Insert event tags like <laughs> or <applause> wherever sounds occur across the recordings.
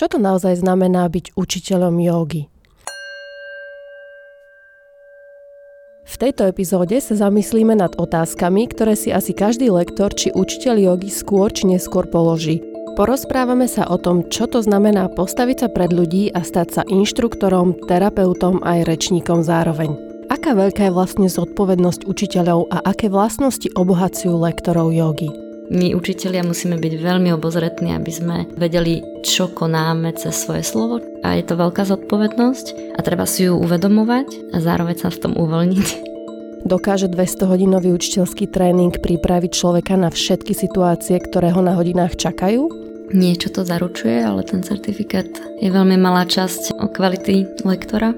Čo to naozaj znamená byť učiteľom jógy? V tejto epizóde sa zamyslíme nad otázkami, ktoré si asi každý lektor či učiteľ jogy skôr či neskôr položí. Porozprávame sa o tom, čo to znamená postaviť sa pred ľudí a stať sa inštruktorom, terapeutom aj rečníkom zároveň. Aká veľká je vlastne zodpovednosť učiteľov a aké vlastnosti obohacujú lektorov jogy? My učitelia musíme byť veľmi obozretní, aby sme vedeli, čo konáme cez svoje slovo a je to veľká zodpovednosť a treba si ju uvedomovať a zároveň sa v tom uvoľniť. Dokáže 200-hodinový učiteľský tréning pripraviť človeka na všetky situácie, ktoré ho na hodinách čakajú? Niečo to zaručuje, ale ten certifikát je veľmi malá časť o kvality lektora.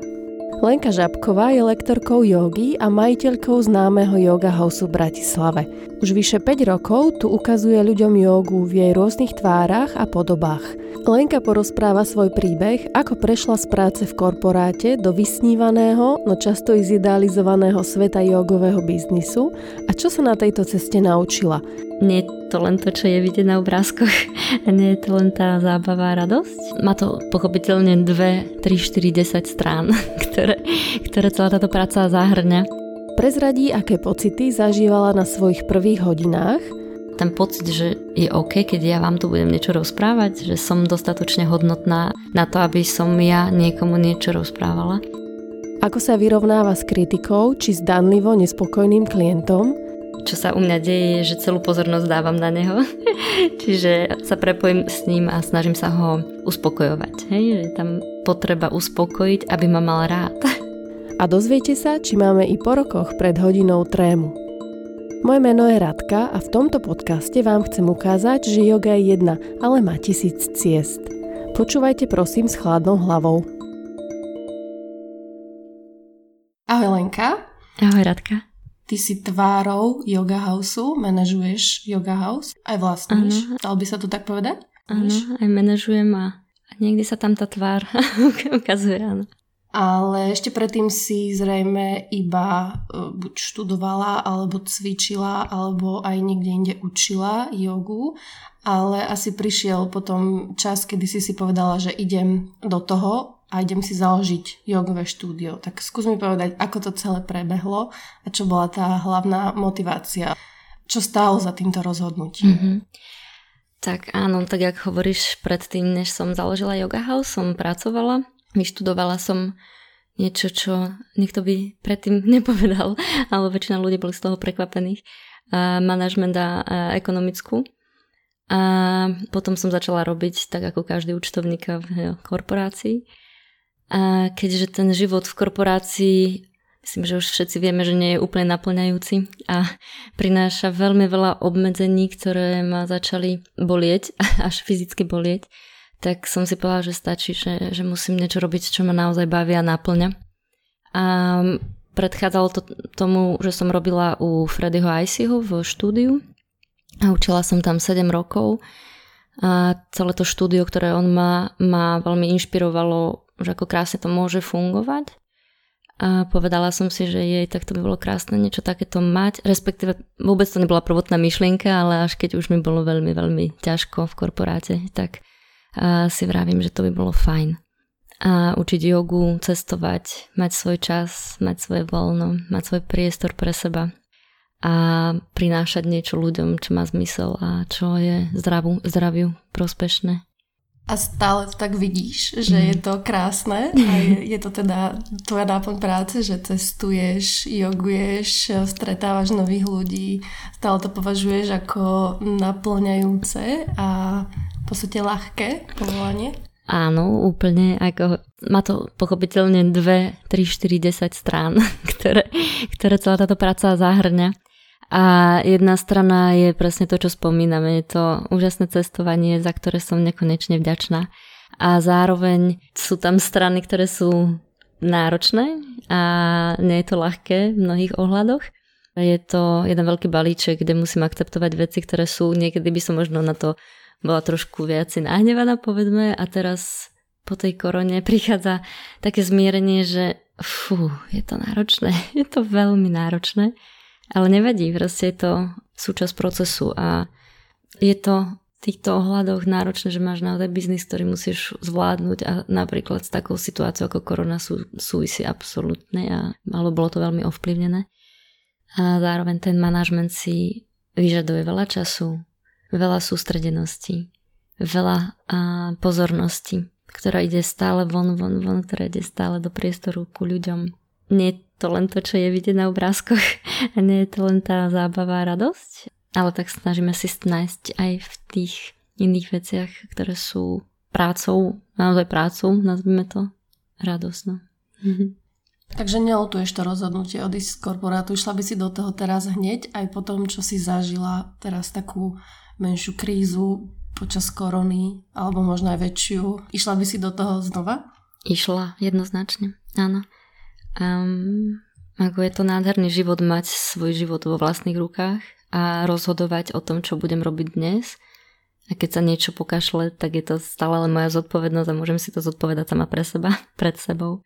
Lenka Žabková je lektorkou jogy a majiteľkou známeho yoga houseu v Bratislave. Už vyše 5 rokov tu ukazuje ľuďom jogu v jej rôznych tvárach a podobách. Lenka porozpráva svoj príbeh, ako prešla z práce v korporáte do vysnívaného, no často i zidealizovaného sveta jogového biznisu a čo sa na tejto ceste naučila. Nie je to len to, čo je vidieť na obrázkoch <laughs> nie je to len tá zábava a radosť. Má to pochopiteľne 2, 3, 4, 10 strán, <laughs> ktoré, ktoré celá táto práca zahrňa. Prezradí, aké pocity zažívala na svojich prvých hodinách – ten pocit, že je OK, keď ja vám tu budem niečo rozprávať, že som dostatočne hodnotná na to, aby som ja niekomu niečo rozprávala. Ako sa vyrovnáva s kritikou či zdanlivo nespokojným klientom? Čo sa u mňa deje je, že celú pozornosť dávam na neho. <laughs> Čiže sa prepojím s ním a snažím sa ho uspokojovať. Hej? Že tam potreba uspokojiť, aby ma mal rád. <laughs> A dozviete sa, či máme i po rokoch pred hodinou trému. Moje meno je Radka a v tomto podcaste vám chcem ukázať, že yoga je jedna, ale má tisíc ciest. Počúvajte prosím s chladnou hlavou. Ahoj Lenka. Ahoj Radka. Ty si tvárou Yoga Houseu, manažuješ Yoga House, aj vlastníš, uh-huh. dal by sa to tak povedať? Áno, aj manažujem a niekdy sa tam tá tvár <laughs> ukazuje, áno ale ešte predtým si zrejme iba e, buď študovala, alebo cvičila, alebo aj niekde inde učila jogu, ale asi prišiel potom čas, kedy si si povedala, že idem do toho a idem si založiť jogové štúdio. Tak skús mi povedať, ako to celé prebehlo a čo bola tá hlavná motivácia. Čo stálo za týmto rozhodnutím? Mm-hmm. Tak áno, tak ako hovoríš, predtým, než som založila Yoga House, som pracovala Vyštudovala som niečo, čo nikto by predtým <laughs> nepovedal, ale väčšina ľudí boli z toho prekvapených. Manažment a ekonomickú. A potom som začala robiť tak ako každý účtovník v korporácii. A keďže ten život v korporácii, myslím, že už všetci vieme, že nie je úplne naplňajúci a prináša veľmi veľa obmedzení, ktoré ma začali bolieť, <laughs> až fyzicky bolieť, tak som si povedala, že stačí, že, že musím niečo robiť, čo ma naozaj bavia a náplňa. A predchádzalo to tomu, že som robila u Freddyho Icyho v štúdiu a učila som tam 7 rokov a celé to štúdio, ktoré on má, ma veľmi inšpirovalo, že ako krásne to môže fungovať. A povedala som si, že jej, tak to by bolo krásne niečo takéto mať, respektíve vôbec to nebola prvotná myšlienka, ale až keď už mi bolo veľmi, veľmi ťažko v korporáte, tak si vravím, že to by bolo fajn. A učiť jogu, cestovať, mať svoj čas, mať svoje voľno, mať svoj priestor pre seba a prinášať niečo ľuďom, čo má zmysel a čo je zdravu, zdraviu prospešné. A stále to tak vidíš, že mm. je to krásne a <laughs> je, je to teda tvoja náplň práce, že cestuješ, joguješ, stretávaš nových ľudí, stále to považuješ ako naplňajúce a v podstate ľahké povolanie? Áno, úplne. Ako, má to pochopiteľne 2, 3, 4, 10 strán, <laughs> ktoré, ktoré celá táto práca zahrňa. A jedna strana je presne to, čo spomíname. Je to úžasné cestovanie, za ktoré som nekonečne vďačná. A zároveň sú tam strany, ktoré sú náročné a nie je to ľahké v mnohých ohľadoch. Je to jeden veľký balíček, kde musím akceptovať veci, ktoré sú, niekedy by som možno na to bola trošku viac nahnevaná, povedzme, a teraz po tej korone prichádza také zmierenie, že fú, je to náročné, <laughs> je to veľmi náročné, ale nevadí, proste je to súčasť procesu a je to týchto ohľadoch náročné, že máš naozaj biznis, ktorý musíš zvládnuť a napríklad s takou situáciou ako korona sú, súvisí absolútne a ale bolo to veľmi ovplyvnené. A zároveň ten manažment si vyžaduje veľa času, veľa sústredenosti, veľa a, pozornosti, ktorá ide stále von, von, von, ktorá ide stále do priestoru ku ľuďom. Nie to len to, čo je vidieť na obrázkoch <laughs> a nie je to len tá zábava a radosť, ale tak snažíme si nájsť aj v tých iných veciach, ktoré sú prácou, naozaj prácou, nazvime to, radosť. No. Takže neotuješ to rozhodnutie odísť z korporátu, išla by si do toho teraz hneď, aj po tom, čo si zažila teraz takú menšiu krízu počas korony, alebo možno aj väčšiu. Išla by si do toho znova? Išla, jednoznačne, áno. Um, ako je to nádherný život mať svoj život vo vlastných rukách a rozhodovať o tom, čo budem robiť dnes. A keď sa niečo pokašle, tak je to stále len moja zodpovednosť a môžem si to zodpovedať sama pre seba, <laughs> pred sebou.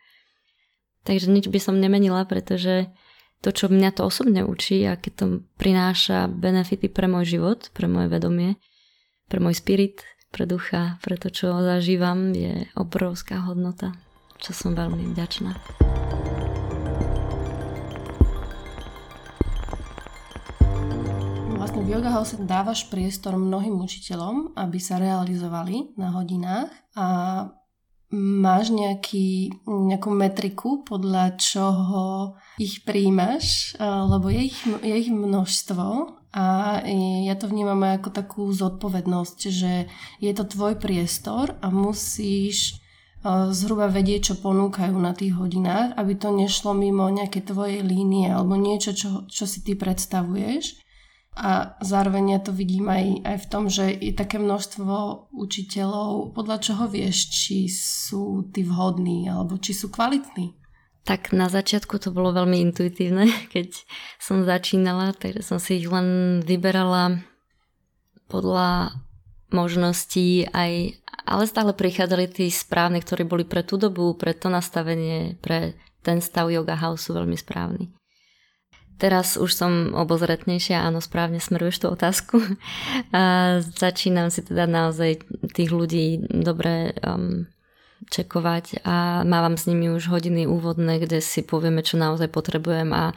Takže nič by som nemenila, pretože to, čo mňa to osobne učí a keď to prináša benefity pre môj život, pre moje vedomie, pre môj spirit, pre ducha, pre to, čo zažívam, je obrovská hodnota, čo som veľmi vďačná. V Yoga House dávaš priestor mnohým učiteľom, aby sa realizovali na hodinách? A máš nejaký, nejakú metriku, podľa čoho ich príjmaš, lebo je ich, je ich množstvo a ja to vnímam aj ako takú zodpovednosť, že je to tvoj priestor a musíš zhruba vedieť, čo ponúkajú na tých hodinách, aby to nešlo mimo nejaké tvoje línie alebo niečo, čo, čo si ty predstavuješ a zároveň ja to vidím aj, aj v tom, že je také množstvo učiteľov, podľa čoho vieš, či sú tí vhodní alebo či sú kvalitní. Tak na začiatku to bolo veľmi intuitívne, <laughs> keď som začínala, takže som si ich len vyberala podľa možností aj, ale stále prichádzali tí správni, ktorí boli pre tú dobu, pre to nastavenie, pre ten stav yoga house veľmi správny. Teraz už som obozretnejšia, áno, správne smeruješ tú otázku. <laughs> A začínam si teda naozaj tých ľudí dobre um, čekovať a mávam s nimi už hodiny úvodné, kde si povieme, čo naozaj potrebujem a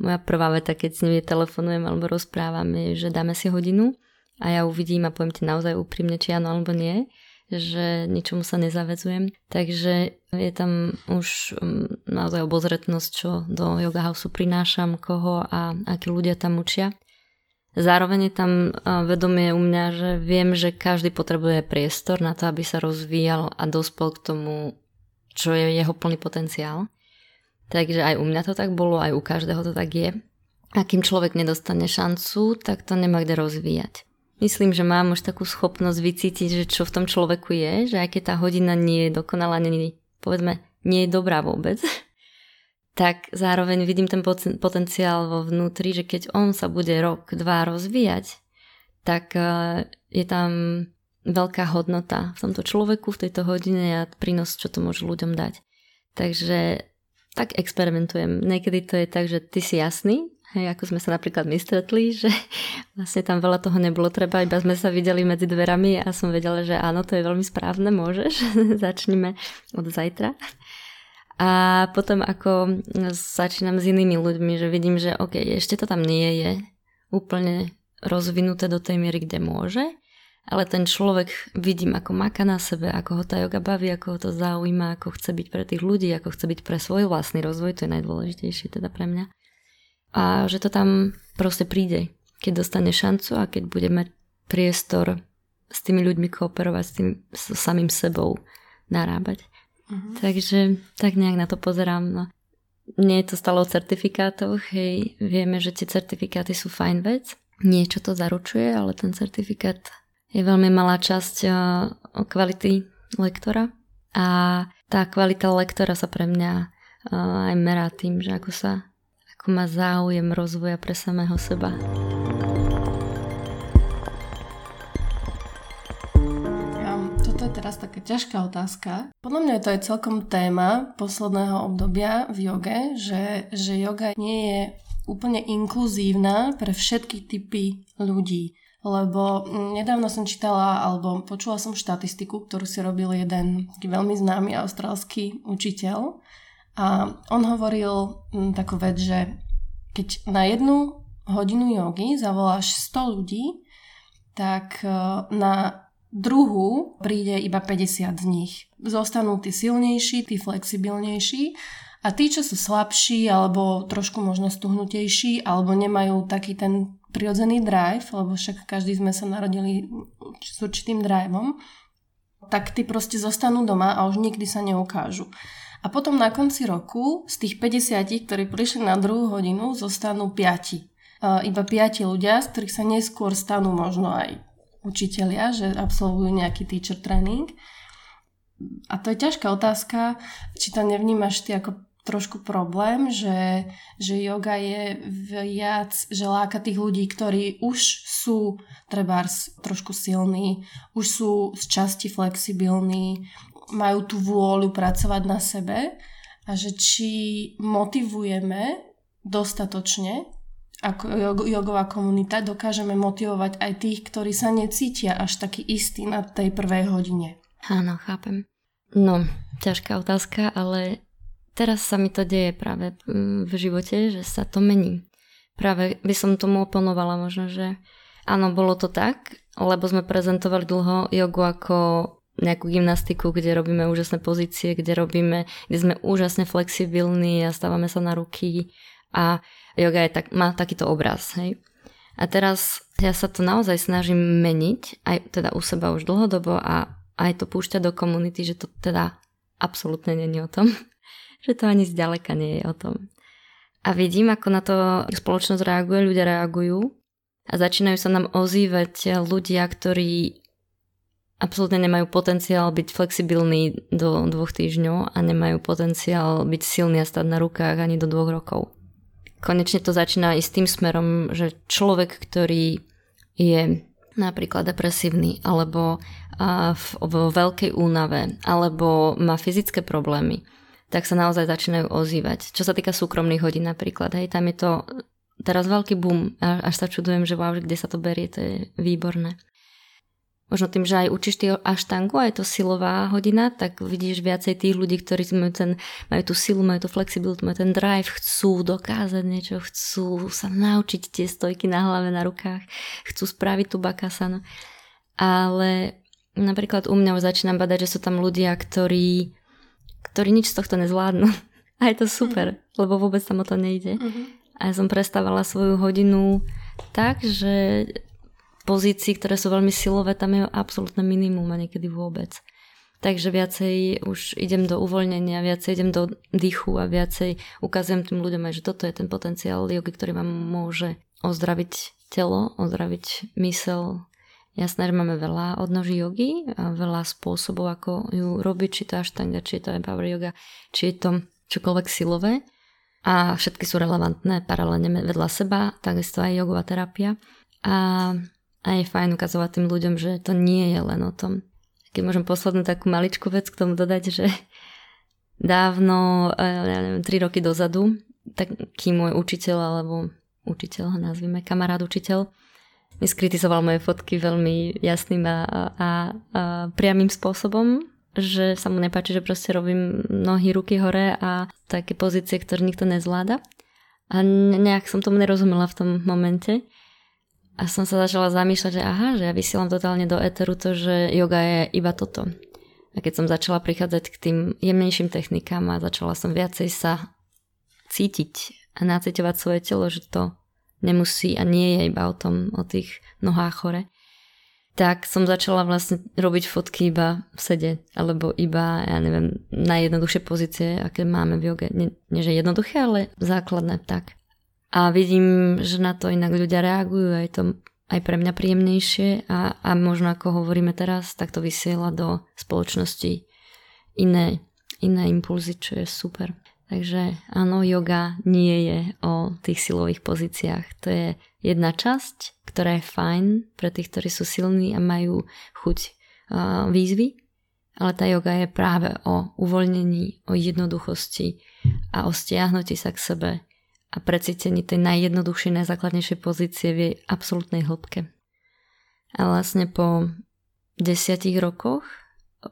moja prvá veta, keď s nimi telefonujem alebo rozprávam, je, že dáme si hodinu a ja uvidím a poviem ti naozaj úprimne, či áno alebo nie že ničomu sa nezavedzujem. Takže je tam už mm, naozaj obozretnosť, čo do yoga houseu prinášam, koho a akí ľudia tam učia. Zároveň je tam vedomie u mňa, že viem, že každý potrebuje priestor na to, aby sa rozvíjal a dospel k tomu, čo je jeho plný potenciál. Takže aj u mňa to tak bolo, aj u každého to tak je. A kým človek nedostane šancu, tak to nemá kde rozvíjať. Myslím, že mám už takú schopnosť vycítiť, že čo v tom človeku je, že aj keď tá hodina nie je dokonalá, nie, povedzme, nie je dobrá vôbec, <laughs> tak zároveň vidím ten potenciál vo vnútri, že keď on sa bude rok, dva rozvíjať, tak e, je tam veľká hodnota v tomto človeku, v tejto hodine a prínos, čo to môže ľuďom dať. Takže tak experimentujem. Niekedy to je tak, že ty si jasný, Hej, ako sme sa napríklad my stretli, že <laughs> vlastne tam veľa toho nebolo treba, iba sme sa videli medzi dverami a som vedela, že áno, to je veľmi správne, môžeš, <laughs> začnime od zajtra. A potom ako začínam s inými ľuďmi, že vidím, že OK, ešte to tam nie je úplne rozvinuté do tej miery, kde môže, ale ten človek vidím, ako maká na sebe, ako ho tá yoga baví, ako ho to zaujíma, ako chce byť pre tých ľudí, ako chce byť pre svoj vlastný rozvoj, to je najdôležitejšie teda pre mňa a že to tam proste príde, keď dostane šancu a keď bude mať priestor s tými ľuďmi kooperovať, s tým s samým sebou narábať. Uh-huh. Takže tak nejak na to pozerám. No. Nie je to stále o certifikátoch, hej, vieme, že tie certifikáty sú fajn vec, niečo to zaručuje, ale ten certifikát je veľmi malá časť o kvality lektora a tá kvalita lektora sa pre mňa aj merá tým, že ako sa ako má záujem rozvoja pre samého seba. Toto je teraz taká ťažká otázka. Podľa mňa to je celkom téma posledného obdobia v joge, že, že yoga nie je úplne inkluzívna pre všetky typy ľudí. lebo nedávno som čítala alebo počula som štatistiku, ktorú si robil jeden veľmi známy austrálsky učiteľ a on hovoril takú vec, že keď na jednu hodinu jogy zavoláš 100 ľudí, tak e, na druhú príde iba 50 z nich. Zostanú tí silnejší, tí flexibilnejší a tí, čo sú slabší alebo trošku možno stuhnutejší alebo nemajú taký ten prirodzený drive, lebo však každý sme sa narodili s určitým driveom, tak tí proste zostanú doma a už nikdy sa neukážu. A potom na konci roku z tých 50, ktorí prišli na druhú hodinu, zostanú 5. Uh, iba 5 ľudia, z ktorých sa neskôr stanú možno aj učitelia, že absolvujú nejaký teacher training. A to je ťažká otázka, či to nevnímaš ty ako trošku problém, že, že yoga je viac, že láka tých ľudí, ktorí už sú trebárs trošku silní, už sú z časti flexibilní, majú tú vôľu pracovať na sebe a že či motivujeme dostatočne ako jogová komunita dokážeme motivovať aj tých, ktorí sa necítia až taký istí na tej prvej hodine. Áno, chápem. No, ťažká otázka, ale teraz sa mi to deje práve mm, v živote, že sa to mení. Práve by som tomu oponovala možno, že áno, bolo to tak, lebo sme prezentovali dlho jogu ako nejakú gymnastiku, kde robíme úžasné pozície, kde robíme, kde sme úžasne flexibilní a stávame sa na ruky a yoga je tak, má takýto obraz, hej. A teraz ja sa to naozaj snažím meniť, aj teda u seba už dlhodobo a aj to púšťať do komunity, že to teda absolútne není o tom <laughs> že to ani zďaleka nie je o tom. A vidím, ako na to spoločnosť reaguje, ľudia reagujú a začínajú sa nám ozývať ľudia, ktorí absolútne nemajú potenciál byť flexibilní do dvoch týždňov a nemajú potenciál byť silný a stať na rukách ani do dvoch rokov. Konečne to začína i s tým smerom, že človek, ktorý je napríklad depresívny alebo vo veľkej únave alebo má fyzické problémy, tak sa naozaj začínajú ozývať. Čo sa týka súkromných hodín napríklad, hej, tam je to teraz veľký boom, až sa čudujem, že wow, kde sa to berie, to je výborné. Možno tým, že aj učíš ty aštangu a je to silová hodina, tak vidíš viacej tých ľudí, ktorí majú, ten, majú tú silu, majú tú flexibilitu, majú ten drive, chcú dokázať niečo, chcú sa naučiť tie stojky na hlave, na rukách, chcú spraviť tú bakasanu. Ale napríklad u mňa už začínam badať, že sú tam ľudia, ktorí ktorí nič z tohto nezvládnu. <laughs> A je to super, mm-hmm. lebo vôbec tam o to nejde. Mm-hmm. A ja som prestávala svoju hodinu tak, že pozícií, ktoré sú veľmi silové, tam je absolútne minimum a niekedy vôbec. Takže viacej už idem do uvoľnenia, viacej idem do dýchu a viacej ukazujem tým ľuďom aj, že toto je ten potenciál jogy, ktorý vám môže ozdraviť telo, ozdraviť mysel, Jasné, že máme veľa odnoží jogy a veľa spôsobov, ako ju robiť, či to ashtanga, či je to power yoga, či je to čokoľvek silové. A všetky sú relevantné paralelne vedľa seba, takisto aj jogová terapia. A, a je fajn ukazovať tým ľuďom, že to nie je len o tom. Keď môžem poslednú takú maličkú vec k tomu dodať, že dávno, eh, ja neviem, 3 roky dozadu, taký môj učiteľ, alebo učiteľ, nazvime kamarát učiteľ, mi skritizoval moje fotky veľmi jasným a, a, a priamým spôsobom, že sa mu nepáči, že proste robím nohy, ruky hore a také pozície, ktoré nikto nezvláda. A nejak som tomu nerozumela v tom momente. A som sa začala zamýšľať, že aha, že ja vysielam totálne do eteru to, že yoga je iba toto. A keď som začala prichádzať k tým jemnejším technikám a začala som viacej sa cítiť a nacitovať svoje telo, že to nemusí a nie je iba o tom, o tých nohách chore, tak som začala vlastne robiť fotky iba v sede, alebo iba, ja neviem, najjednoduchšie pozície, aké máme v joge. Nie, nie že jednoduché, ale základné, tak. A vidím, že na to inak ľudia reagujú, aj to aj pre mňa príjemnejšie a, a možno ako hovoríme teraz, tak to vysiela do spoločnosti iné, iné impulzy, čo je super. Takže áno, yoga nie je o tých silových pozíciách. To je jedna časť, ktorá je fajn pre tých, ktorí sú silní a majú chuť uh, výzvy, ale tá yoga je práve o uvoľnení, o jednoduchosti a o stiahnutí sa k sebe a precítení tej najjednoduchšej, najzákladnejšej pozície v jej absolútnej hĺbke. A vlastne po desiatich rokoch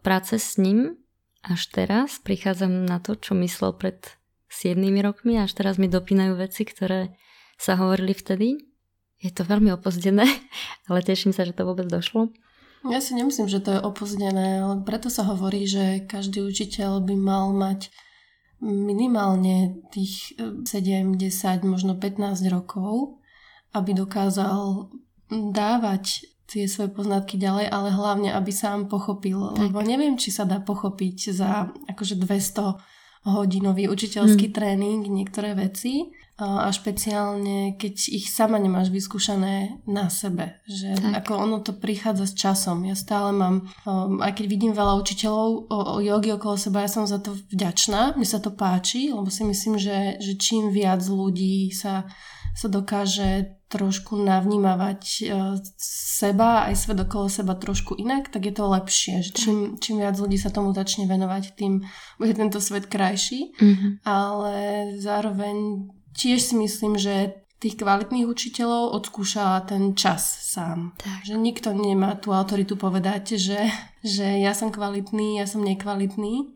práce s ním až teraz prichádzam na to, čo myslel pred 7 rokmi až teraz mi dopínajú veci, ktoré sa hovorili vtedy. Je to veľmi opozdené, <laughs> ale teším sa, že to vôbec došlo. Ja si nemyslím, že to je opozdené, ale preto sa hovorí, že každý učiteľ by mal mať minimálne tých 7, e, 10, možno 15 rokov, aby dokázal dávať tie svoje poznatky ďalej, ale hlavne, aby sám pochopil. Tak. Lebo neviem, či sa dá pochopiť za akože 200 hodinový učiteľský hmm. tréning niektoré veci a špeciálne, keď ich sama nemáš vyskúšané na sebe. Že tak. ako ono to prichádza s časom. Ja stále mám, um, aj keď vidím veľa učiteľov o, o jogi okolo seba, ja som za to vďačná. Mne sa to páči, lebo si myslím, že, že čím viac ľudí sa, sa dokáže trošku navnímavať uh, seba aj svet okolo seba trošku inak, tak je to lepšie. Že čím, čím viac ľudí sa tomu začne venovať, tým bude tento svet krajší. Mm-hmm. Ale zároveň tiež si myslím, že tých kvalitných učiteľov odskúša ten čas sám. Tak. Že nikto nemá tú autoritu povedať, že, že ja som kvalitný, ja som nekvalitný.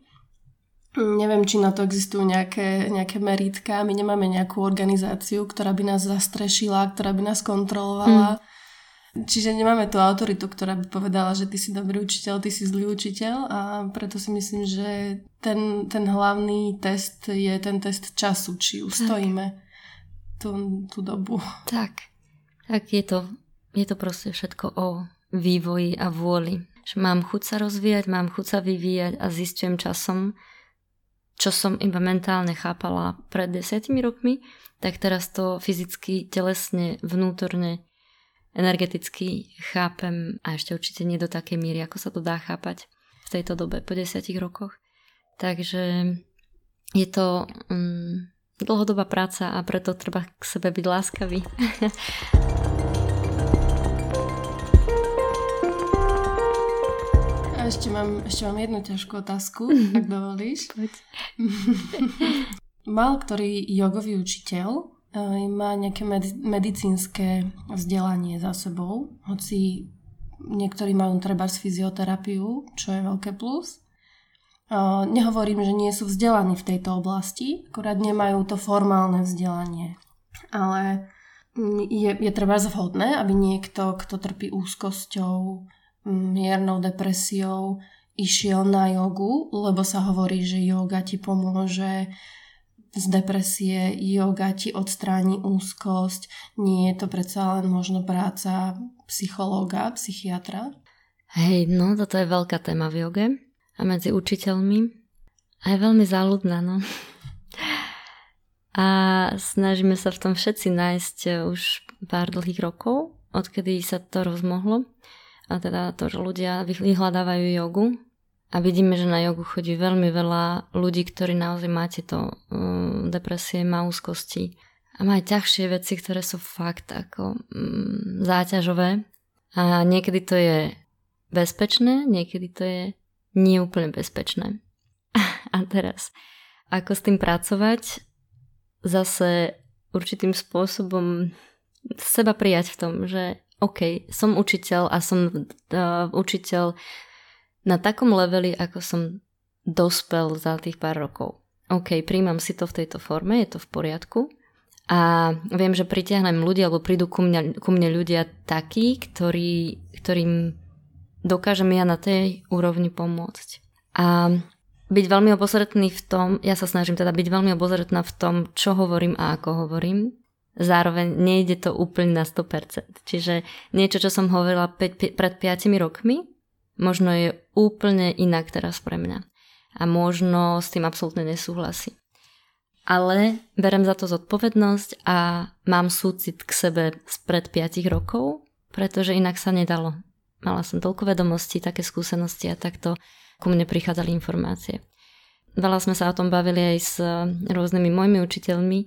Neviem, či na to existujú nejaké, nejaké meritka. My nemáme nejakú organizáciu, ktorá by nás zastrešila, ktorá by nás kontrolovala. Mm. Čiže nemáme tú autoritu, ktorá by povedala, že ty si dobrý učiteľ, ty si zlý učiteľ a preto si myslím, že ten, ten hlavný test je ten test času, či ustojíme tú, tú dobu. Tak, tak je to, je to proste všetko o vývoji a vôli. Že mám chuť sa rozvíjať, mám chuť sa vyvíjať a zistujem časom, čo som iba mentálne chápala pred desiatimi rokmi, tak teraz to fyzicky, telesne, vnútorne energeticky chápem a ešte určite nie do takej míry, ako sa to dá chápať v tejto dobe po desiatich rokoch. Takže je to um, dlhodobá práca a preto treba k sebe byť láskavý. A ešte mám, ešte mám jednu ťažkú otázku, ak dovolíš. <laughs> <laughs> Mal ktorý jogový učiteľ má nejaké med- medicínske vzdelanie za sebou, hoci niektorí majú treba z fyzioterapiu, čo je veľké plus. Nehovorím, že nie sú vzdelaní v tejto oblasti, akorát nemajú to formálne vzdelanie. Ale je, je treba zhodné, aby niekto, kto trpí úzkosťou, miernou depresiou, išiel na jogu, lebo sa hovorí, že yoga ti pomôže z depresie, yoga ti odstráni úzkosť, nie je to predsa len možno práca psychológa, psychiatra. Hej, no toto je veľká téma v joge a medzi učiteľmi a veľmi záľudná, no. A snažíme sa v tom všetci nájsť už pár dlhých rokov, odkedy sa to rozmohlo. A teda to, že ľudia vyhľadávajú jogu a vidíme, že na jogu chodí veľmi veľa ľudí, ktorí naozaj máte to um, depresie, má úzkosti a majú ťažšie veci, ktoré sú fakt ako um, záťažové. A niekedy to je bezpečné, niekedy to je nie úplne bezpečné. <laughs> A teraz, ako s tým pracovať, zase určitým spôsobom seba prijať v tom, že OK, som učiteľ a som uh, učiteľ na takom leveli, ako som dospel za tých pár rokov. OK, príjmam si to v tejto forme, je to v poriadku. A viem, že pritiahnem ľudia, alebo prídu ku mne, ku mne ľudia takí, ktorí, ktorým dokážem ja na tej úrovni pomôcť. A byť veľmi obozretný v tom, ja sa snažím teda byť veľmi obozretná v tom, čo hovorím a ako hovorím. Zároveň nejde to úplne na 100%. Čiže niečo, čo som hovorila 5, pred 5 rokmi, možno je úplne inak teraz pre mňa. A možno s tým absolútne nesúhlasí. Ale berem za to zodpovednosť a mám súcit k sebe spred 5 rokov, pretože inak sa nedalo. Mala som toľko vedomostí, také skúsenosti a takto ku mne prichádzali informácie. Veľa sme sa o tom bavili aj s rôznymi mojimi učiteľmi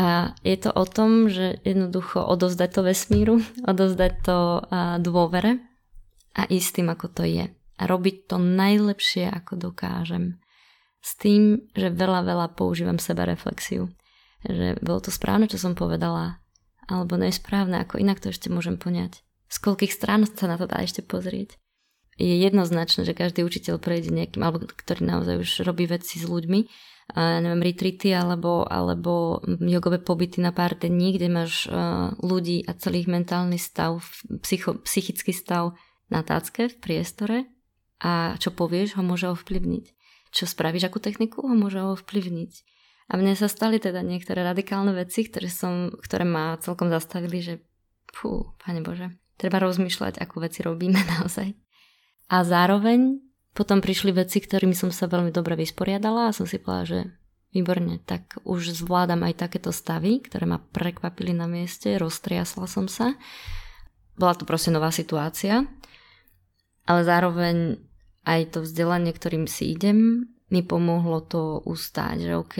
a je to o tom, že jednoducho odozdať to vesmíru, <laughs> odozdať to dôvere a ísť tým, ako to je. A robiť to najlepšie, ako dokážem. S tým, že veľa, veľa používam seba reflexiu. Že bolo to správne, čo som povedala, alebo nesprávne, ako inak to ešte môžem poňať. z koľkých strán sa na to dá ešte pozrieť. Je jednoznačné, že každý učiteľ prejde nejakým, alebo ktorý naozaj už robí veci s ľuďmi, a neviem, retreaty alebo, alebo jogové pobyty na pár dní, kde máš uh, ľudí a celý mentálny stav, psycho, psychický stav na tácke v priestore a čo povieš, ho môže ovplyvniť. Čo spravíš, akú techniku, ho môže ovplyvniť. A mne sa stali teda niektoré radikálne veci, ktoré, som, ktoré ma celkom zastavili, že pú, pane Bože, treba rozmýšľať, ako veci robíme <laughs> naozaj. A zároveň potom prišli veci, ktorými som sa veľmi dobre vysporiadala a som si povedala, že výborne, tak už zvládam aj takéto stavy, ktoré ma prekvapili na mieste, roztriasla som sa. Bola to proste nová situácia, ale zároveň aj to vzdelanie, ktorým si idem, mi pomohlo to ustáť, že OK,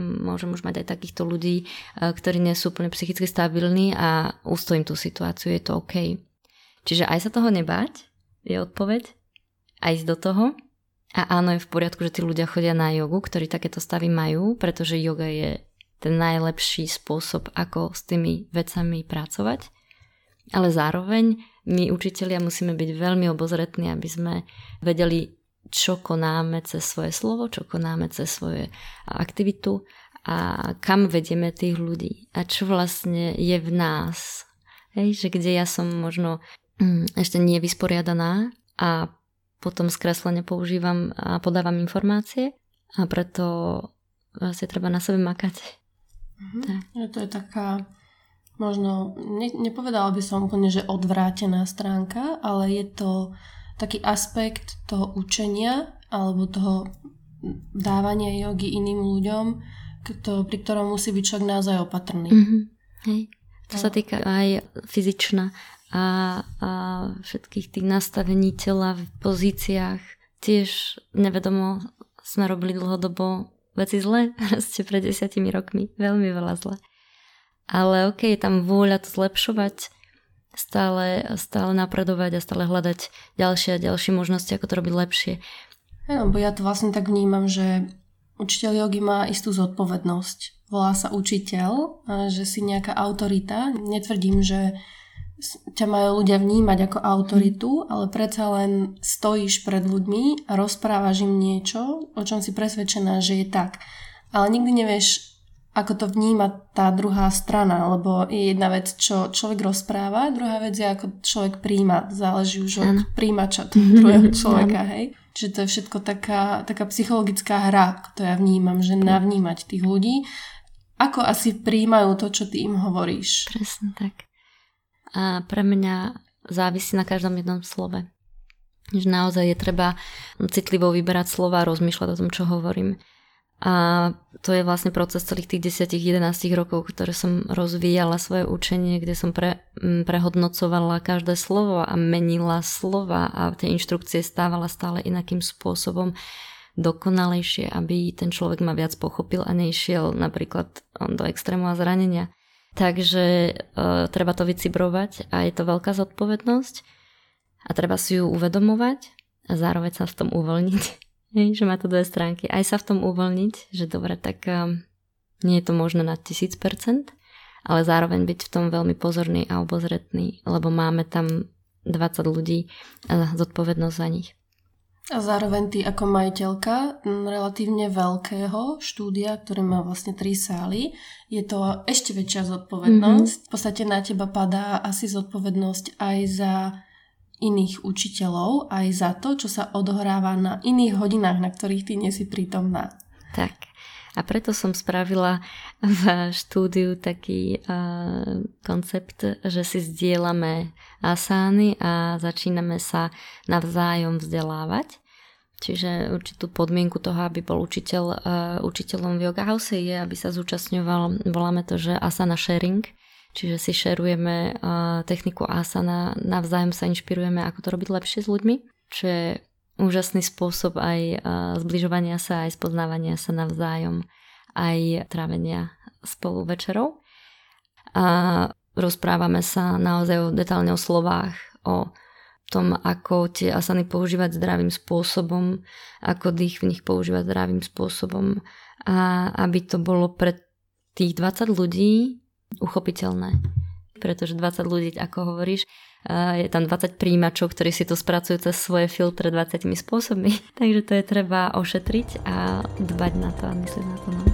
môžem už mať aj takýchto ľudí, ktorí nie sú úplne psychicky stabilní a ustojím tú situáciu, je to OK. Čiže aj sa toho nebáť, je odpoveď a ísť do toho. A áno, je v poriadku, že tí ľudia chodia na jogu, ktorí takéto stavy majú, pretože yoga je ten najlepší spôsob, ako s tými vecami pracovať. Ale zároveň my učitelia musíme byť veľmi obozretní, aby sme vedeli, čo konáme cez svoje slovo, čo konáme cez svoje aktivitu a kam vedieme tých ľudí a čo vlastne je v nás. Hej, že kde ja som možno mm, ešte nevysporiadaná a potom skreslene používam a podávam informácie a preto vlastne treba na sebe makať. Mhm. Tak. To je taká možno, ne, nepovedala by som úplne, že odvrátená stránka, ale je to taký aspekt toho učenia alebo toho dávania jogy iným ľuďom, kto, pri ktorom musí byť človek naozaj opatrný. Mm-hmm. Hej. To no. sa týka aj fyzičná a, a všetkých tých nastavení tela v pozíciách. Tiež nevedomo sme robili dlhodobo veci zle, <laughs> ste pred desiatimi rokmi, veľmi veľa zle. Ale ok, je tam vôľa to zlepšovať, stále, stále napredovať a stále hľadať ďalšie a ďalšie možnosti, ako to robiť lepšie. Ja, lebo ja to vlastne tak vnímam, že učiteľ jogy má istú zodpovednosť. Volá sa učiteľ, že si nejaká autorita. Netvrdím, že ťa majú ľudia vnímať ako autoritu, mm. ale predsa len stojíš pred ľuďmi a rozprávaš im niečo, o čom si presvedčená, že je tak. Ale nikdy nevieš, ako to vníma tá druhá strana, lebo je jedna vec, čo človek rozpráva, druhá vec je, ako človek príjma. Záleží už od ano. príjimača toho <laughs> druhého človeka, hej. Čiže to je všetko taká, taká psychologická hra, to ja vnímam, že navnímať tých ľudí, ako asi príjmajú to, čo ty im hovoríš. Presne tak a pre mňa závisí na každom jednom slove. Že naozaj je treba citlivo vyberať slova a rozmýšľať o tom, čo hovorím. A to je vlastne proces celých tých 10-11 rokov, ktoré som rozvíjala svoje učenie, kde som pre, prehodnocovala každé slovo a menila slova a tie inštrukcie stávala stále inakým spôsobom dokonalejšie, aby ten človek ma viac pochopil a nešiel napríklad do extrému a zranenia. Takže uh, treba to vycibrovať a je to veľká zodpovednosť a treba si ju uvedomovať a zároveň sa v tom uvoľniť. <laughs> že má to dve stránky. Aj sa v tom uvoľniť, že dobre, tak um, nie je to možné na 1000%, ale zároveň byť v tom veľmi pozorný a obozretný, lebo máme tam 20 ľudí a zodpovednosť za nich. A zároveň ty ako majiteľka relatívne veľkého štúdia, ktorý má vlastne tri sály, je to ešte väčšia zodpovednosť. Mm-hmm. V podstate na teba padá asi zodpovednosť aj za iných učiteľov, aj za to, čo sa odohráva na iných hodinách, na ktorých ty nie si prítomná. Tak. A preto som spravila v štúdiu taký uh, koncept, že si zdieľame asány a začíname sa navzájom vzdelávať. Čiže určitú podmienku toho, aby bol učiteľ, uh, učiteľom v Yoga House je, aby sa zúčastňoval, voláme to, že asana sharing, čiže si šerujeme techniku asana, navzájom sa inšpirujeme, ako to robiť lepšie s ľuďmi, čo je úžasný spôsob aj zbližovania sa, aj spoznávania sa navzájom, aj trávenia spolu večerov. A rozprávame sa naozaj o detálne o slovách, o tom, ako tie asany používať zdravým spôsobom, ako dých v nich používať zdravým spôsobom a aby to bolo pre tých 20 ľudí uchopiteľné. Pretože 20 ľudí, ako hovoríš, je tam 20 príjimačov, ktorí si to spracujú cez svoje filtre 20 spôsobmi. <laughs> Takže to je treba ošetriť a dbať na to a myslieť na to. No.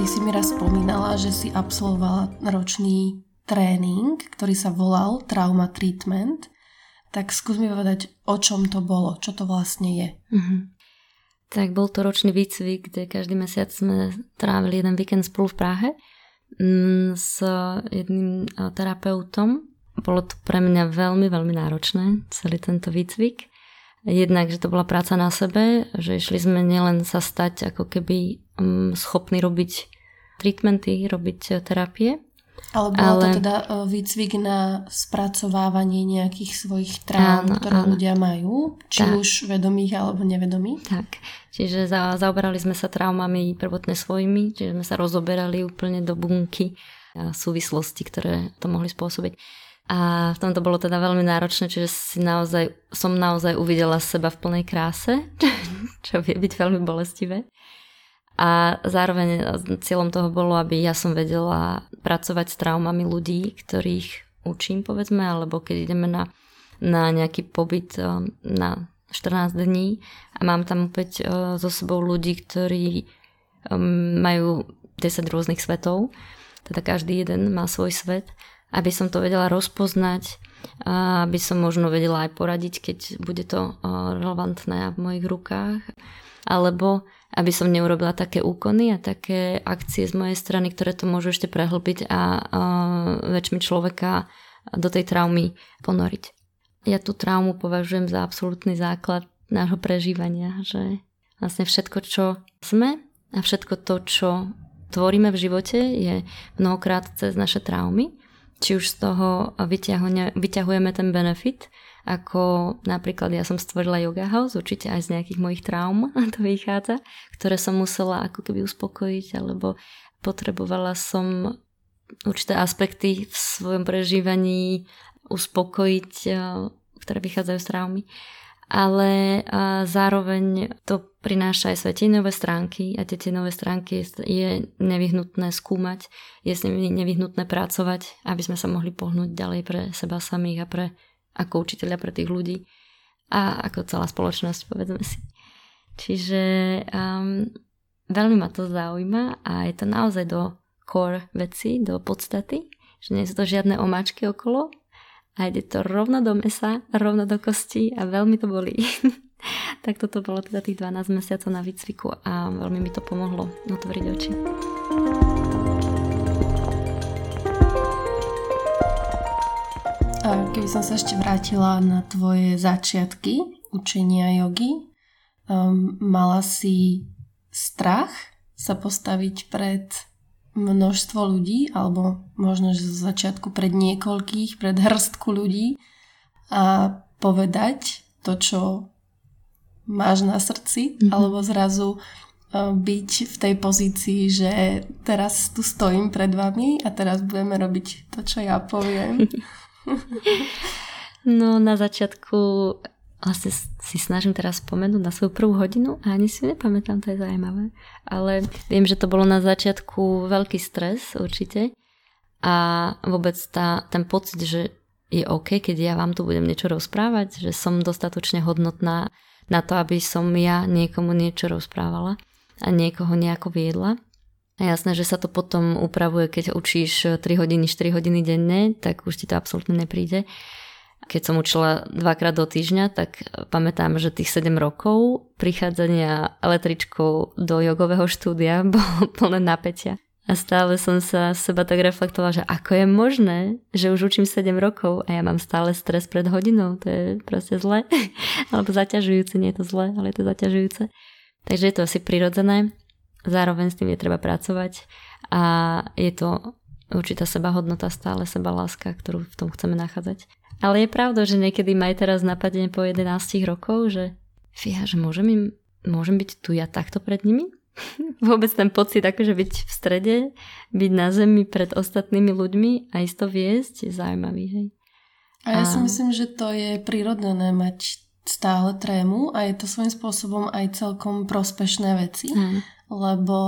Ty si mi raz spomínala, že si absolvovala ročný tréning, ktorý sa volal Trauma Treatment. Tak skús mi povedať, o čom to bolo, čo to vlastne je. Mm-hmm. Tak bol to ročný výcvik, kde každý mesiac sme trávili jeden víkend spolu v Prahe mm, s jedným terapeutom. Bolo to pre mňa veľmi, veľmi náročné, celý tento výcvik. Jednak, že to bola práca na sebe, že išli sme nielen sa stať ako keby mm, schopní robiť treatmenty, robiť eh, terapie. Ale bolo ale... to teda eh, výcvik na spracovávanie nejakých svojich trám, áno, ktoré áno. ľudia majú, či tak. už vedomých alebo nevedomých? Tak, čiže za, zaoberali sme sa traumami prvotne svojimi, čiže sme sa rozoberali úplne do bunky a súvislosti, ktoré to mohli spôsobiť. A v tom to bolo teda veľmi náročné, čiže si naozaj, som naozaj uvidela seba v plnej kráse, <laughs> čo vie byť veľmi bolestivé. A zároveň cieľom toho bolo, aby ja som vedela pracovať s traumami ľudí, ktorých učím, povedzme, alebo keď ideme na, na nejaký pobyt eh, na 14 dní a mám tam opäť eh, so sebou ľudí, ktorí majú 10 rôznych svetov, teda každý jeden má svoj svet. Aby som to vedela rozpoznať, aby som možno vedela aj poradiť, keď bude to relevantné v mojich rukách, alebo aby som neurobila také úkony a také akcie z mojej strany, ktoré to môžu ešte prehlbiť a väčšmi človeka do tej traumy ponoriť. Ja tú traumu považujem za absolútny základ nášho prežívania, že vlastne všetko, čo sme a všetko to, čo tvoríme v živote, je mnohokrát cez naše traumy či už z toho vyťahujeme ten benefit, ako napríklad ja som stvorila yoga house, určite aj z nejakých mojich traum <laughs> to vychádza, ktoré som musela ako keby uspokojiť, alebo potrebovala som určité aspekty v svojom prežívaní uspokojiť, eh, ktoré vychádzajú z traumy. Ale zároveň to prináša aj svoje tieňové stránky a tie tieňové stránky je nevyhnutné skúmať, je s nimi nevyhnutné pracovať, aby sme sa mohli pohnúť ďalej pre seba samých a pre ako učiteľia pre tých ľudí a ako celá spoločnosť, povedzme si. Čiže um, veľmi ma to zaujíma a je to naozaj do core veci, do podstaty, že nie sú to žiadne omáčky okolo, a ide to rovno do mesa, rovno do kosti a veľmi to bolí. <laughs> tak toto bolo teda tých 12 mesiacov na výcviku a veľmi mi to pomohlo otvoriť oči. A keby som sa ešte vrátila na tvoje začiatky učenia jogy, um, mala si strach sa postaviť pred množstvo ľudí, alebo možno, že z začiatku pred niekoľkých, pred hrstku ľudí a povedať to, čo máš na srdci, mm-hmm. alebo zrazu e, byť v tej pozícii, že teraz tu stojím pred vami a teraz budeme robiť to, čo ja poviem. <laughs> No na začiatku vlastne si snažím teraz spomenúť na svoju prvú hodinu a ani si nepamätám, to je zaujímavé. Ale viem, že to bolo na začiatku veľký stres určite a vôbec tá, ten pocit, že je OK, keď ja vám tu budem niečo rozprávať, že som dostatočne hodnotná na to, aby som ja niekomu niečo rozprávala a niekoho nejako viedla. A jasné, že sa to potom upravuje, keď učíš 3 hodiny, 4 hodiny denne, tak už ti to absolútne nepríde keď som učila dvakrát do týždňa, tak pamätám, že tých 7 rokov prichádzania električkou do jogového štúdia <laughs> bolo plné napätia. A stále som sa seba tak reflektovala, že ako je možné, že už učím 7 rokov a ja mám stále stres pred hodinou. To je proste zle. <laughs> Alebo zaťažujúce, nie je to zle, ale je to zaťažujúce. Takže je to asi prirodzené. Zároveň s tým je treba pracovať a je to určitá sebahodnota, stále seba láska, ktorú v tom chceme nachádzať. Ale je pravda, že niekedy ma aj teraz napadne po 11 rokov, že fíha, že môžem, im, môžem byť tu ja takto pred nimi? <laughs> Vôbec ten pocit akože byť v strede, byť na zemi pred ostatnými ľuďmi a isto viesť je zaujímavý, hej. A ja si myslím, že to je prirodzené mať stále trému a je to svojím spôsobom aj celkom prospešné veci. Mm. Lebo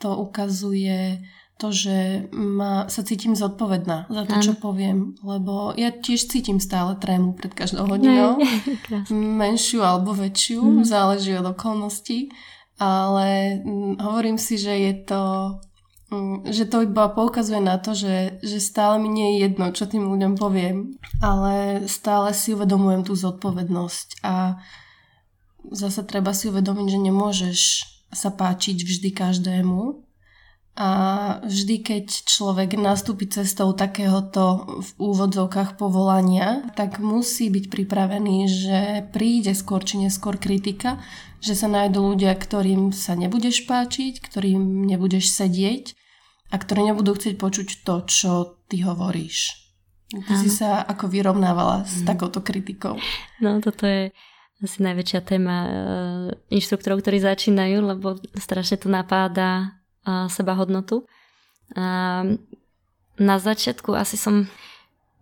to ukazuje to, že ma, sa cítim zodpovedná za to, ano. čo poviem, lebo ja tiež cítim stále trému pred každou hodinou, <laughs> menšiu alebo väčšiu, mm. záleží od okolností, ale mm, hovorím si, že je to mm, že to iba poukazuje na to, že, že stále mi nie je jedno, čo tým ľuďom poviem, ale stále si uvedomujem tú zodpovednosť a zase treba si uvedomiť, že nemôžeš sa páčiť vždy každému, a vždy, keď človek nastúpi cestou takéhoto v úvodzovkách povolania, tak musí byť pripravený, že príde skôr či neskôr kritika, že sa nájdú ľudia, ktorým sa nebudeš páčiť, ktorým nebudeš sedieť a ktorí nebudú chcieť počuť to, čo ty hovoríš. Ty si sa ako vyrovnávala s mm. takouto kritikou. No toto je asi najväčšia téma uh, inštruktorov, ktorí začínajú, lebo strašne to napáda seba hodnotu. Na začiatku asi som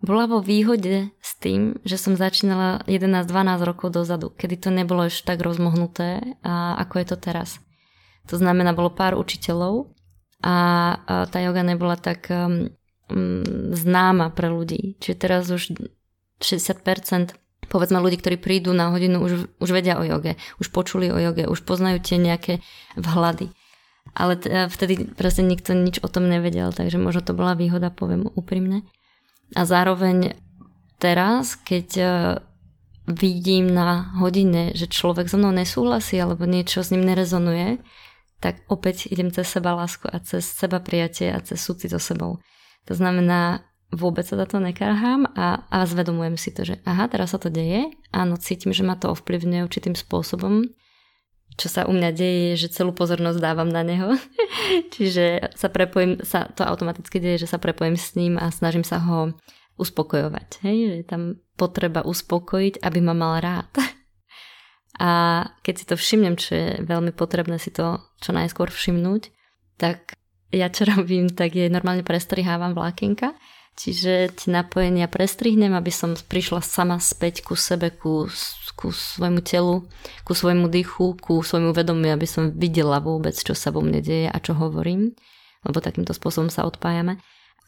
bola vo výhode s tým, že som začínala 11-12 rokov dozadu, kedy to nebolo ešte tak rozmohnuté, ako je to teraz. To znamená, bolo pár učiteľov a, tá yoga nebola tak um, známa pre ľudí. Čiže teraz už 60% povedzme ľudí, ktorí prídu na hodinu, už, už vedia o joge, už počuli o joge, už poznajú tie nejaké vhľady. Ale teda vtedy proste nikto nič o tom nevedel, takže možno to bola výhoda, poviem úprimne. A zároveň teraz, keď e, vidím na hodine, že človek so mnou nesúhlasí alebo niečo s ním nerezonuje, tak opäť idem cez seba lásku a cez seba prijatie a cez súcit so sebou. To znamená, vôbec sa za to nekarhám a, a zvedomujem si to, že aha, teraz sa to deje, áno, cítim, že ma to ovplyvňuje určitým spôsobom, čo sa u mňa deje, je, že celú pozornosť dávam na neho. <laughs> Čiže sa prepojím, sa to automaticky deje, že sa prepojím s ním a snažím sa ho uspokojovať. Hej? Že je tam potreba uspokojiť, aby ma mal rád. <laughs> A keď si to všimnem, čo je veľmi potrebné si to čo najskôr všimnúť, tak ja čo robím, tak je normálne prestrihávam vlákenka Čiže tie napojenia prestrihnem, aby som prišla sama späť ku sebe, ku, ku svojmu telu, ku svojmu dychu, ku svojmu vedomiu, aby som videla vôbec, čo sa vo mne deje a čo hovorím, lebo takýmto spôsobom sa odpájame.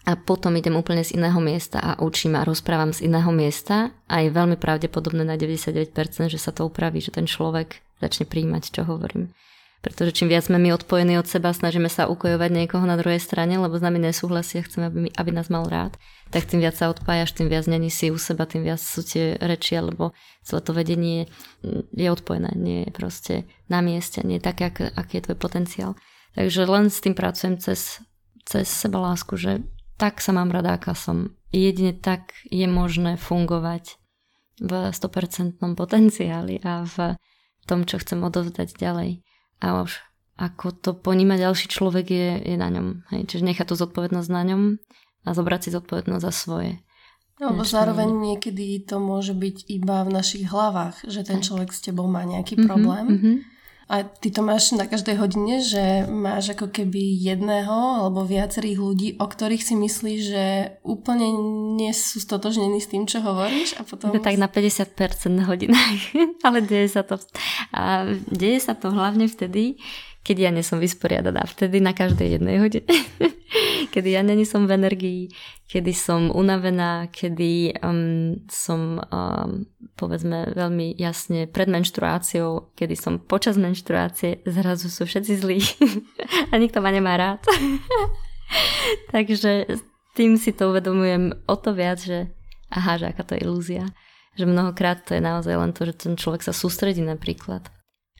A potom idem úplne z iného miesta a učím a rozprávam z iného miesta a je veľmi pravdepodobné na 99%, že sa to upraví, že ten človek začne príjmať, čo hovorím. Pretože čím viac sme my odpojení od seba, snažíme sa ukojovať niekoho na druhej strane, lebo s nami nesúhlasia, chceme, aby, mi, aby nás mal rád, tak tým viac sa odpájaš, tým viac není si u seba, tým viac sú tie reči, alebo celé to vedenie je odpojené, nie je proste na mieste, nie je také, ak, aký je tvoj potenciál. Takže len s tým pracujem cez, cez seba lásku, že tak sa mám rada, aká som. Jedine tak je možné fungovať v 100% <laughs> potenciáli a v tom, čo chcem odovzdať ďalej a už ako to poníma ďalší človek je, je na ňom. Hej. Čiže nechá tú zodpovednosť na ňom a zobrať si zodpovednosť za svoje. No, lebo zároveň niekedy to môže byť iba v našich hlavách, že ten človek s tebou má nejaký mm-hmm, problém. Mm-hmm. A ty to máš na každej hodine, že máš ako keby jedného alebo viacerých ľudí, o ktorých si myslíš, že úplne nie sú stotožnení s tým, čo hovoríš a potom... To tak na 50% hodinách, <laughs> ale deje sa to. A deje sa to hlavne vtedy, keď ja nie som vysporiadaná. Vtedy na každej jednej hodine. <laughs> kedy ja není som v energii, kedy som unavená, kedy um, som um, povedzme veľmi jasne pred menštruáciou, kedy som počas menštruácie, zrazu sú všetci zlí <laughs> a nikto ma nemá rád. <laughs> Takže tým si to uvedomujem o to viac, že aha, že aká to je ilúzia. Že mnohokrát to je naozaj len to, že ten človek sa sústredí napríklad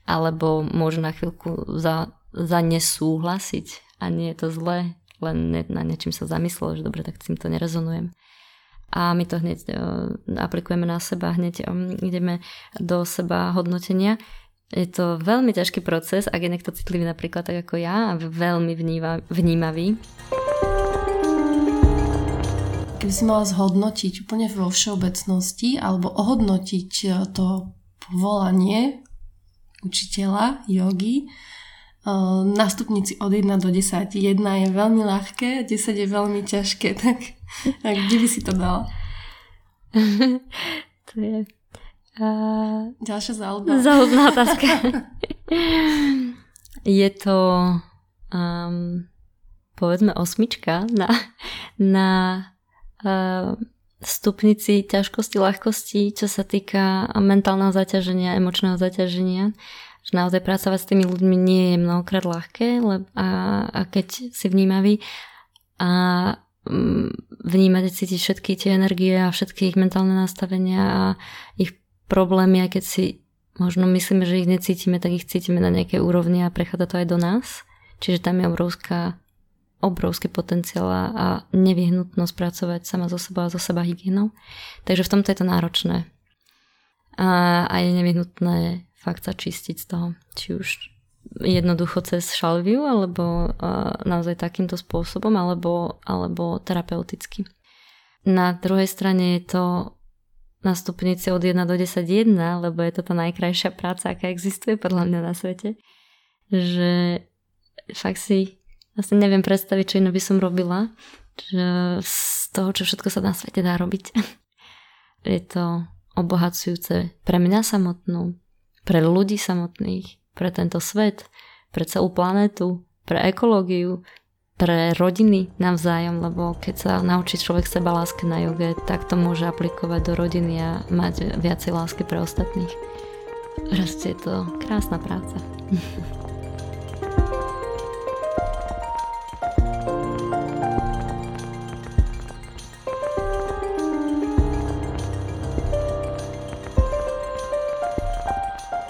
alebo môže na chvíľku za, za nesúhlasiť a nie je to zlé, len na niečím sa zamyslel, že dobre, tak s týmto nerezonujem. A my to hneď uh, aplikujeme na seba, hneď um, ideme do seba hodnotenia. Je to veľmi ťažký proces, ak je niekto citlivý napríklad tak ako ja a veľmi vníma, vnímavý. Keby si mala zhodnotiť úplne vo všeobecnosti alebo ohodnotiť e, to povolanie učiteľa jogy na stupnici od 1 do 10. 1 je veľmi ľahké, 10 je veľmi ťažké, <laughs> tak kde by si to dala? <laughs> to je... Uh... Ďalšia záľudná. Záľudná otázka. <laughs> Je to um, povedzme osmička na, na uh, stupnici ťažkosti, ľahkosti, čo sa týka mentálneho zaťaženia, emočného zaťaženia. Že naozaj pracovať s tými ľuďmi nie je mnohokrát ľahké a, a keď si vnímavý a um, vnímať a cítiť všetky tie energie a všetky ich mentálne nastavenia a ich problémy, a keď si možno myslíme, že ich necítime, tak ich cítime na nejakej úrovni a prechádza to aj do nás. Čiže tam je obrovská obrovský potenciál a nevyhnutnosť pracovať sama so sebou a so seba hygienou. Takže v tomto je to náročné. A, a je nevyhnutné fakt sa čistiť z toho. Či už jednoducho cez šalviu, alebo naozaj takýmto spôsobom, alebo, alebo terapeuticky. Na druhej strane je to na stupnici od 1 do 10 1, lebo je to tá najkrajšia práca, aká existuje podľa mňa na svete. Že fakt si vlastne neviem predstaviť, čo iné by som robila. Že z toho, čo všetko sa na svete dá robiť. <laughs> Je to obohacujúce pre mňa samotnú, pre ľudí samotných, pre tento svet, pre celú planetu, pre ekológiu, pre rodiny navzájom, lebo keď sa naučí človek seba láske na joge, tak to môže aplikovať do rodiny a mať viacej lásky pre ostatných. Proste je to krásna práca. <laughs>